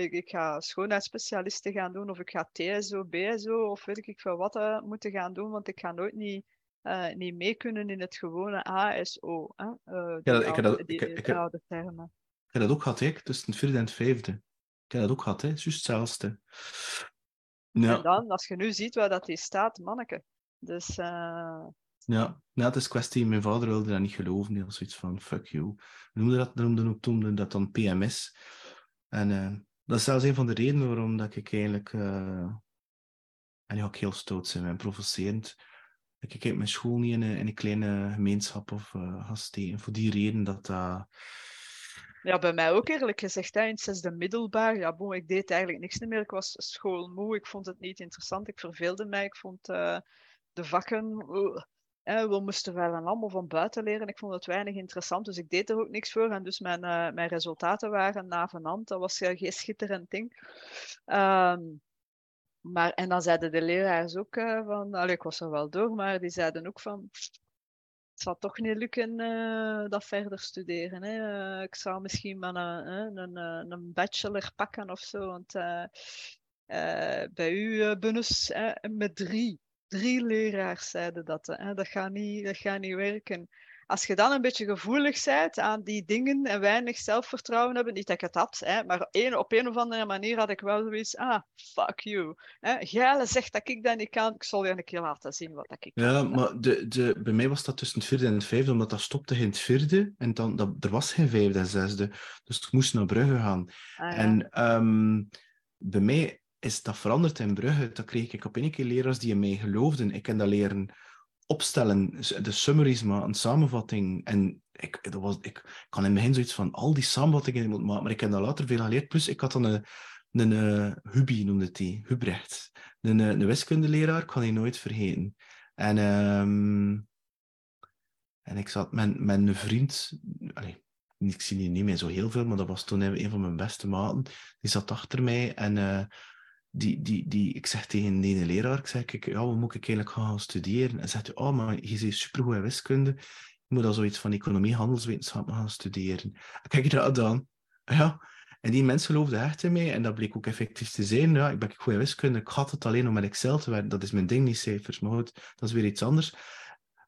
ik, ik, ga schoonheidsspecialisten gaan doen, of ik ga TSO, BSO, of weet ik veel wat moeten gaan doen, want ik ga nooit niet uh, niet mee kunnen in het gewone ASO. Hè? Uh, ja, ik heb dat, ik, ik, ik, oude termen. Ik heb dat ook gehad, hè, tussen het vierde en het vijfde. Ik heb dat ook gehad, hè, juist hetzelfde. Ja. En dan, als je nu ziet waar dat die staat, manneke. Dus... Uh... Ja, ja, het is kwestie, mijn vader wilde dat niet geloven. Hij was zoiets van, fuck you. We noemden dat, noemden ook dat dan PMS. En uh, dat is zelfs een van de redenen waarom dat ik eigenlijk... Uh... En nu ga ik heel stoot zijn en provocerend ik kijk mijn school niet in een, in een kleine gemeenschap of uh, ga steken. Voor die reden dat dat... Ja, bij mij ook eerlijk gezegd. Hè. In het zesde middelbaar, ja, bon, ik deed eigenlijk niks meer. Ik was schoolmoe, ik vond het niet interessant. Ik verveelde mij, ik vond uh, de vakken... We moesten wel een allemaal van buiten leren. Ik vond het weinig interessant, dus ik deed er ook niks voor. En dus mijn, uh, mijn resultaten waren navenant. Dat was geen schitterend ding. Um, maar, en dan zeiden de leraars ook uh, van, allee, ik was er wel door, maar die zeiden ook van, het zal toch niet lukken uh, dat verder studeren. Hè. Uh, ik zou misschien maar een, een, een, bachelor pakken of zo, want bij u, Bunus, met drie, drie leraars zeiden dat. dat, gaat niet, dat gaat niet werken als je dan een beetje gevoelig bent aan die dingen en weinig zelfvertrouwen hebben, niet dat ik het had, hè, maar een, op een of andere manier had ik wel zoiets, ah, fuck you. Hè. zegt dat ik dat niet kan, ik zal je een keer laten zien wat ik kan. Ja, maar de, de, bij mij was dat tussen het vierde en het vijfde, omdat dat stopte in het vierde en dan, dat, er was geen vijfde en zesde, dus ik moest naar Brugge gaan. Ah, en um, bij mij is dat veranderd in Brugge. Dan kreeg ik op een keer leraars die in mij geloofden. Ik kan dat leren opstellen, de summaries maar een samenvatting. En ik, dat was, ik kan in het begin zoiets van al die samenvattingen moet maken, maar ik heb daar later veel geleerd. Plus, ik had dan een, een, een Hubi, noemde hij, Hubrecht. Een, een wiskundeleraar, ik kan die nooit vergeten. En, um, en ik zat met, met vriend, allez, ik zie die niet meer zo heel veel, maar dat was toen een van mijn beste maten. Die zat achter mij en uh, die, die, die, ik zeg tegen die leraar, ik zeg, kijk, ja, wat moet ik eigenlijk gaan studeren? En zegt oh, maar je bent supergoed in wiskunde, je moet al zoiets van economie, handelswetenschappen gaan studeren. En kijk dat dan? Ja, en die mensen geloofden echt in mij, en dat bleek ook effectief te zijn. Ja, ik ben goed in wiskunde, ik had het alleen om met Excel te werken, dat is mijn ding, niet cijfers, maar goed, dat is weer iets anders.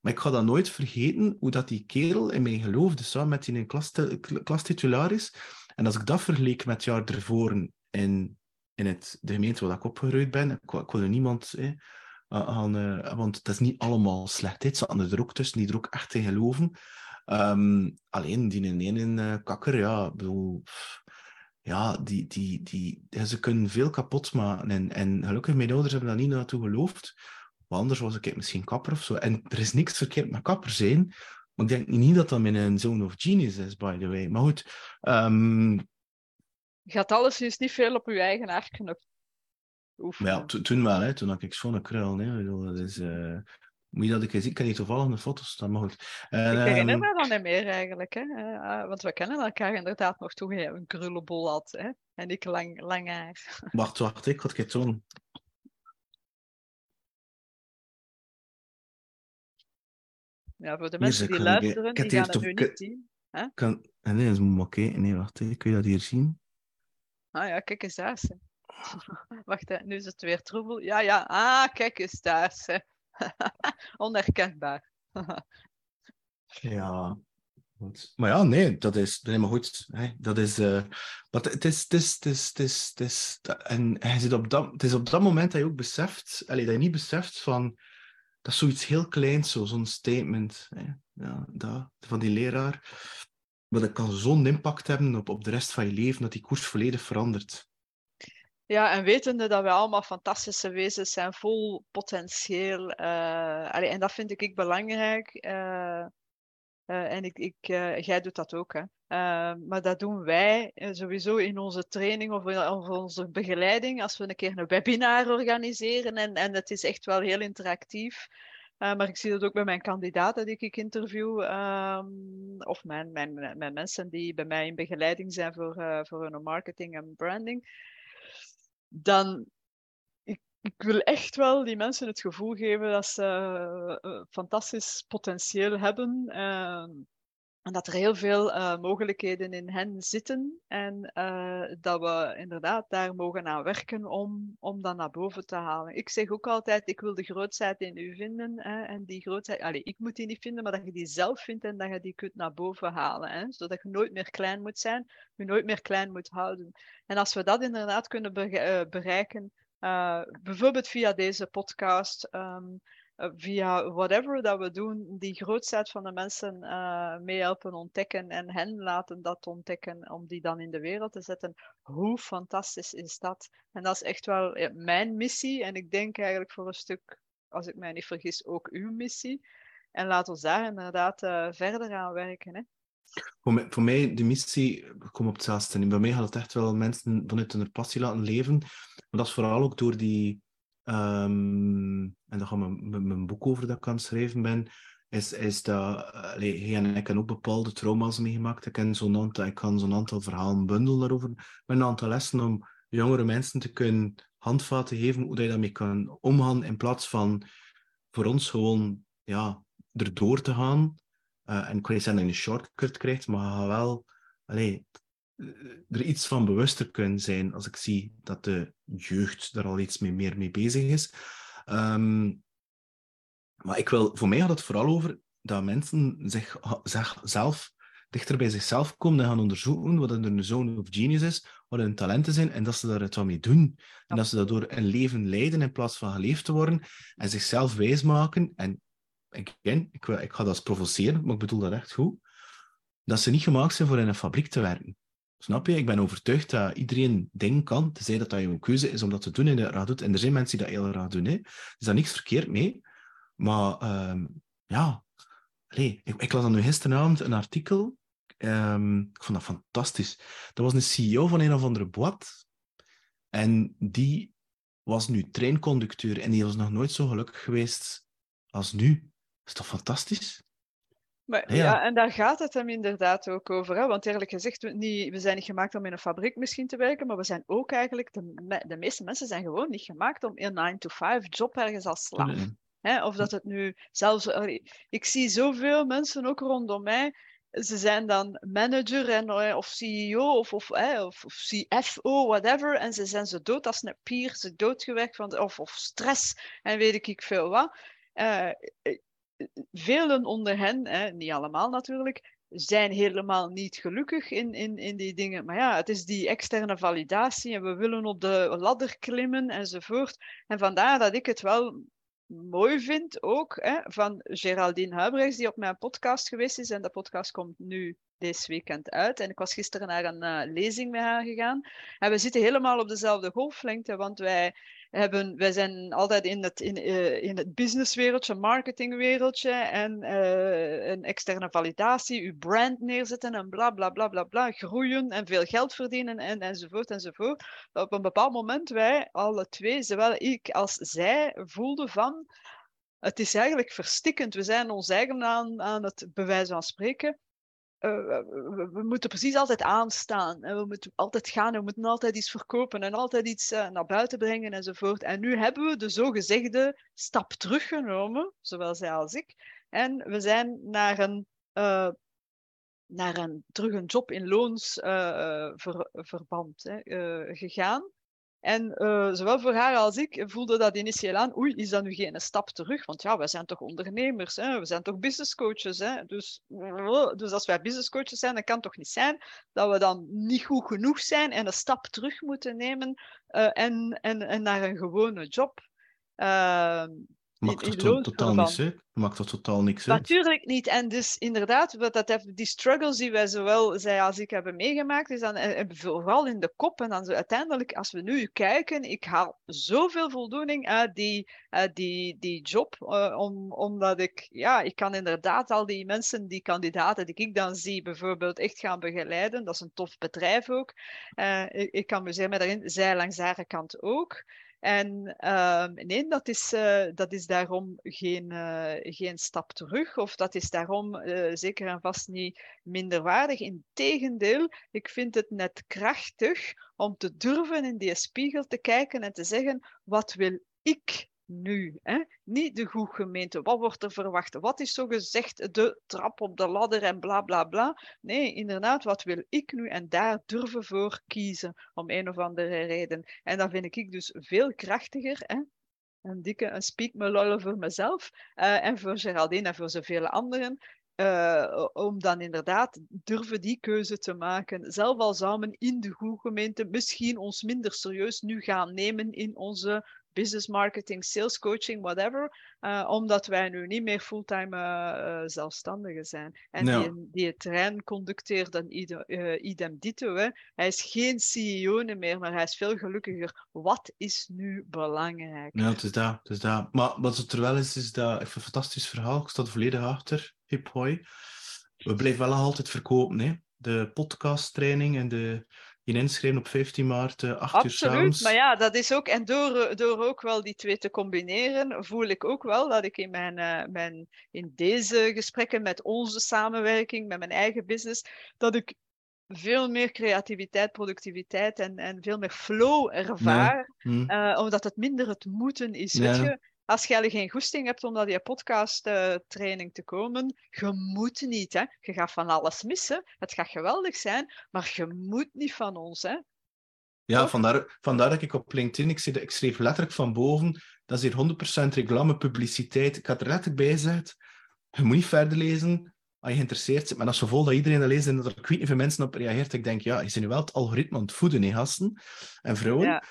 Maar ik ga dat nooit vergeten, hoe dat die kerel in mij geloofde, samen met die klastitularis. En als ik dat vergeleek met het jaar ervoor in in het, de gemeente waar ik opgegroeid ben. Ik, ik niemand eh, aan, uh, want het is niet allemaal slecht. Het zaten er ook tussen die er ook echt in geloven. Um, alleen die in een uh, kakker, ja, bedoel, ja, die, die, die, ze kunnen veel kapot maken. En, en gelukkig, mijn ouders hebben daar niet naartoe geloofd. Want anders was ik misschien kapper of zo. En er is niks verkeerd met kapper zijn. Maar ik denk niet dat dat mijn zoon of genius is, by the way. Maar goed, um, je gaat alles dus niet veel op je eigen aard kunnen oefenen. Ja, toen wel, hè. toen had ik zo'n krul. Hè. Dat is, uh... Moet je dat ik zien? Ik ken niet toevallig een foto's staan, maar goed. En, ik herinner um... me dan niet meer eigenlijk. Hè? Uh, want we kennen elkaar inderdaad nog toen je een krullenbol had. Hè? En ik lang, lang haar. Wacht, wacht, ik had het doen. Ja, voor de mensen die luisteren, die gaan het nu niet zien. Kan... Nee, dat is oké. Nee, wacht, kun je dat hier zien? Ah ja, kijk eens daar. Wacht, hè. nu is het weer troebel. Ja, ja. Ah, kijk eens daar. Onherkenbaar. ja. Goed. Maar ja, nee, dat is nee, maar goed. Dat is, maar het is, het is, het is, het is, het is, en hij zit op dat, het is op dat moment dat je ook beseft, allee, dat je niet beseft van, dat is zoiets heel kleins, zo, zo'n statement hè, ja, dat, van die leraar. Maar dat kan zo'n impact hebben op, op de rest van je leven, dat die koers volledig verandert. Ja, en wetende dat we allemaal fantastische wezens zijn, vol potentieel. Uh, en dat vind ik belangrijk. Uh, uh, en ik, ik, jij doet dat ook. Hè. maar dat doen wij sowieso in onze training of in onze begeleiding. Als we een keer een webinar organiseren en, en het is echt wel heel interactief. Uh, maar ik zie dat ook bij mijn kandidaten die ik interview, um, of mijn, mijn, mensen die bij mij in begeleiding zijn voor, uh, voor hun marketing en branding. Dan ik ik wil echt wel die mensen het gevoel geven dat ze uh, fantastisch potentieel hebben. Ehm, en dat er heel veel uh, mogelijkheden in hen zitten. En uh, dat we inderdaad daar mogen aan werken om, om dat naar boven te halen. Ik zeg ook altijd, ik wil de grootheid in u vinden. Hè, en die grootheid, allez, ik moet die niet vinden, maar dat je die zelf vindt en dat je die kunt naar boven halen. Hè, zodat je nooit meer klein moet zijn, je nooit meer klein moet houden. En als we dat inderdaad kunnen bereiken, uh, bijvoorbeeld via deze podcast, um, via whatever dat we doen, die grootheid van de mensen uh, meehelpen ontdekken en hen laten dat ontdekken om die dan in de wereld te zetten. Hoe fantastisch is dat? En dat is echt wel mijn missie en ik denk eigenlijk voor een stuk, als ik mij niet vergis, ook uw missie. En laat ons daar inderdaad uh, verder aan werken. Hè? Voor mij, de missie, ik kom op hetzelfde. Bij mij gaat het echt wel mensen vanuit hun passie laten leven. Maar dat is vooral ook door die... Um, en daar gaat mijn, mijn boek over dat ik schrijven ben. Is, is dat... Allee, en ik heb ook bepaalde trauma's meegemaakt. Ik, ken zo'n aantal, ik kan zo'n aantal verhalen bundelen daarover. Met een aantal lessen om jongere mensen te kunnen handvaten geven hoe je daarmee kan omgaan. In plaats van voor ons gewoon ja, erdoor te gaan uh, en ik wil niet je een shortcut krijgt, maar wel allee, eh, er iets van bewuster kunnen zijn als ik zie dat de jeugd daar al iets mee, meer mee bezig is. Um, maar ik wil, voor mij gaat het vooral over dat mensen zich, zelf dichter bij zichzelf komen en gaan onderzoeken wat hun zone of genius is, wat hun talenten zijn, en dat ze daar het wat mee doen. En dat ze daardoor een leven leiden in plaats van geleefd te worden, en zichzelf wijsmaken. En again, ik, ik ga dat eens provoceren, maar ik bedoel dat echt goed, dat ze niet gemaakt zijn voor in een fabriek te werken. Snap je? Ik ben overtuigd dat iedereen dingen kan, tenzij dat dat je keuze is om dat te doen en dat graag doet. En er zijn mensen die dat heel graag doen. Hè. Er is daar niks verkeerd mee. Maar um, ja, Allee, ik, ik las dan nu gisteravond een artikel. Um, ik vond dat fantastisch. Dat was een CEO van een of andere boat. En die was nu treinconducteur en die was nog nooit zo gelukkig geweest als nu is toch fantastisch? Maar, ja. en daar gaat het hem inderdaad ook over. Hè? Want eerlijk gezegd, we, niet, we zijn niet gemaakt om in een fabriek misschien te werken, maar we zijn ook eigenlijk, de, de meeste mensen zijn gewoon niet gemaakt om een 9-to-5 job ergens als slaaf. Hè? Of dat het nu zelfs, ik zie zoveel mensen ook rondom mij, ze zijn dan manager en, eh, of CEO of, of, of, of, CFO, whatever, en ze zijn zo dood als een pier, ze doodgewerkt van, of, of stress en weet ik veel wat. Uh, velen onder hen, hè, niet allemaal natuurlijk, zijn helemaal niet gelukkig in, in, in die dingen. Maar ja, het is die externe validatie en we willen op de ladder klimmen enzovoort. En vandaar dat ik het wel mooi vind ook hè, van Geraldine Huibrechts, die op mijn podcast geweest is. En de podcast komt nu deze weekend uit. En ik was gisteren naar een uh, lezing met haar gegaan. En we zitten helemaal op dezelfde golflengte, want wij hebben, wij zijn altijd in het, in, uh, in het businesswereldje, marketingwereldje en uh, een externe validatie, uw brand neerzetten en bla bla bla bla bla, groeien en veel geld verdienen en, enzovoort enzovoort. Op een bepaald moment wij alle twee, zowel ik als zij, voelden van het is eigenlijk verstikkend. We zijn ons eigen aan, aan het bewijs van spreken uh, we, moeten precies altijd aanstaan. En we moeten altijd gaan en we moeten altijd iets verkopen en altijd iets uh, naar buiten brengen enzovoort. En nu hebben we de zogezegde stap teruggenomen, zowel zij als ik. En we zijn naar een, uh, naar een terug een job in loonsverband gegaan. En uh, zowel voor haar als ik voelde dat initieel aan, oei, is dat nu geen stap terug? Want ja, wij zijn toch ondernemers, hè? we zijn toch business coaches. Hè? Dus, dus als wij business coaches zijn, dan kan het toch niet zijn dat we dan niet goed genoeg zijn en een stap terug moeten nemen uh, en, en, en naar een gewone job. Uh, Maakt er to totaal niks uit. Maakt er totaal niks uit. Natuurlijk niet. En dus inderdaad, wat dat heeft, die struggles die wij zowel zij als ik hebben meegemaakt, is dan eh, eh, vooral in de kop. En dan zo, uiteindelijk, als we nu kijken, ik haal zoveel voldoening uit die, uit die, die job, uh, om, omdat ik, ja, ik kan inderdaad al die mensen, die kandidaten die ik dan zie, bijvoorbeeld echt gaan begeleiden. Dat is een tof bedrijf ook. Uh, ik, ik kan me zeggen, daarin, zij langs haar kant ook. En uh, nee, dat is, uh, dat is daarom geen, uh, geen stap terug, of dat is daarom uh, zeker en vast niet minderwaardig. Integendeel, ik vind het net krachtig om te durven in die spiegel te kijken en te zeggen: wat wil ik nu? Hè? Niet de goed gemeente. Wat wordt er verwacht? Wat is zo gezegd de trap op de ladder en bla bla bla? Nee, inderdaad, wat wil ik nu? En daar durven voor kiezen, om een of andere reden. En dat vind ik dus veel krachtiger. Hè? Een dikke een speak me voor mezelf uh, en voor Geraldine en voor zoveel anderen. Uh, om dan inderdaad durven die keuze te maken. Zelf al zouden in de goede gemeente misschien ons minder serieus nu gaan nemen in onze business marketing, sales coaching, whatever. Uh, omdat wij nu niet meer fulltime uh, zelfstandigen zijn. En die, die het trein conducteert dan idem, idem dito. Hè. Hij is geen CEO meer, maar hij is veel gelukkiger. Wat is nu belangrijk? Ja, het is dat. Het is dat. Maar wat het er wel is, is dat... Even een fantastisch verhaal. Ik sta er volledig achter. Hip hoi. We blijven wel altijd verkopen, hè. De podcasttraining en de inschrijven op 15 maart, uh, 8 Absoluut, uur maar ja, dat is ook... En door, door ook wel die twee te combineren, voel ik ook wel dat ik in, mijn, uh, mijn, in deze gesprekken met onze samenwerking, met mijn eigen business, dat ik veel meer creativiteit, productiviteit en, en veel meer flow ervaar. Ja. Hm. Uh, omdat het minder het moeten is. Ja. Weet je? Als je geen goesting hebt om naar die podcast-training uh, te komen, je moet niet. Hè? Je gaat van alles missen. Het gaat geweldig zijn, maar je moet niet van ons. Hè? Ja, vandaar, vandaar dat ik op LinkedIn, ik, zie, ik schreef letterlijk van boven, dat is hier 100% reclame, publiciteit. Ik had er letterlijk bij gezet, je moet niet verder lezen als je geïnteresseerd bent. Maar dat is zo vol dat iedereen dat leest en dat er ik weet niet veel mensen op reageert. Ik denk, ja, je zit nu wel het algoritme aan het voeden, hè, gasten en vrouwen. Ja.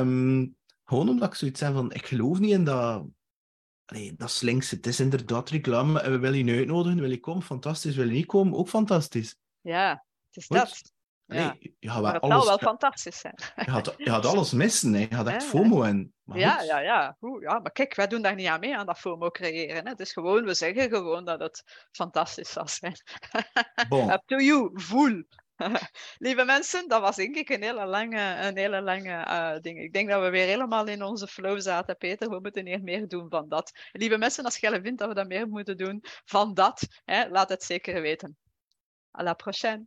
Um, gewoon omdat ik zoiets heb van, ik geloof niet in dat... Nee, dat is links. Het is inderdaad reclame. En we willen je uitnodigen. Wil je komen? Fantastisch. Wil je niet komen? Ook fantastisch. Ja, het is Goed. dat. Ja. Nee, je gaat maar het alles, wel fantastisch zijn. Je gaat, je gaat alles missen. Hè. Je gaat echt FOMO. Maar ja, ja, ja. Oeh, ja. Maar kijk, wij doen daar niet aan mee, aan dat FOMO creëren. Hè. Het is gewoon, we zeggen gewoon dat het fantastisch zal zijn. Bon. Up to you. Voel. Lieve mensen, dat was denk ik een hele lange, een hele lange uh, ding. Ik denk dat we weer helemaal in onze flow zaten, Peter. We moeten hier meer doen van dat. Lieve mensen, als jij vindt dat we dat meer moeten doen van dat, hè, laat het zeker weten. À la prochaine.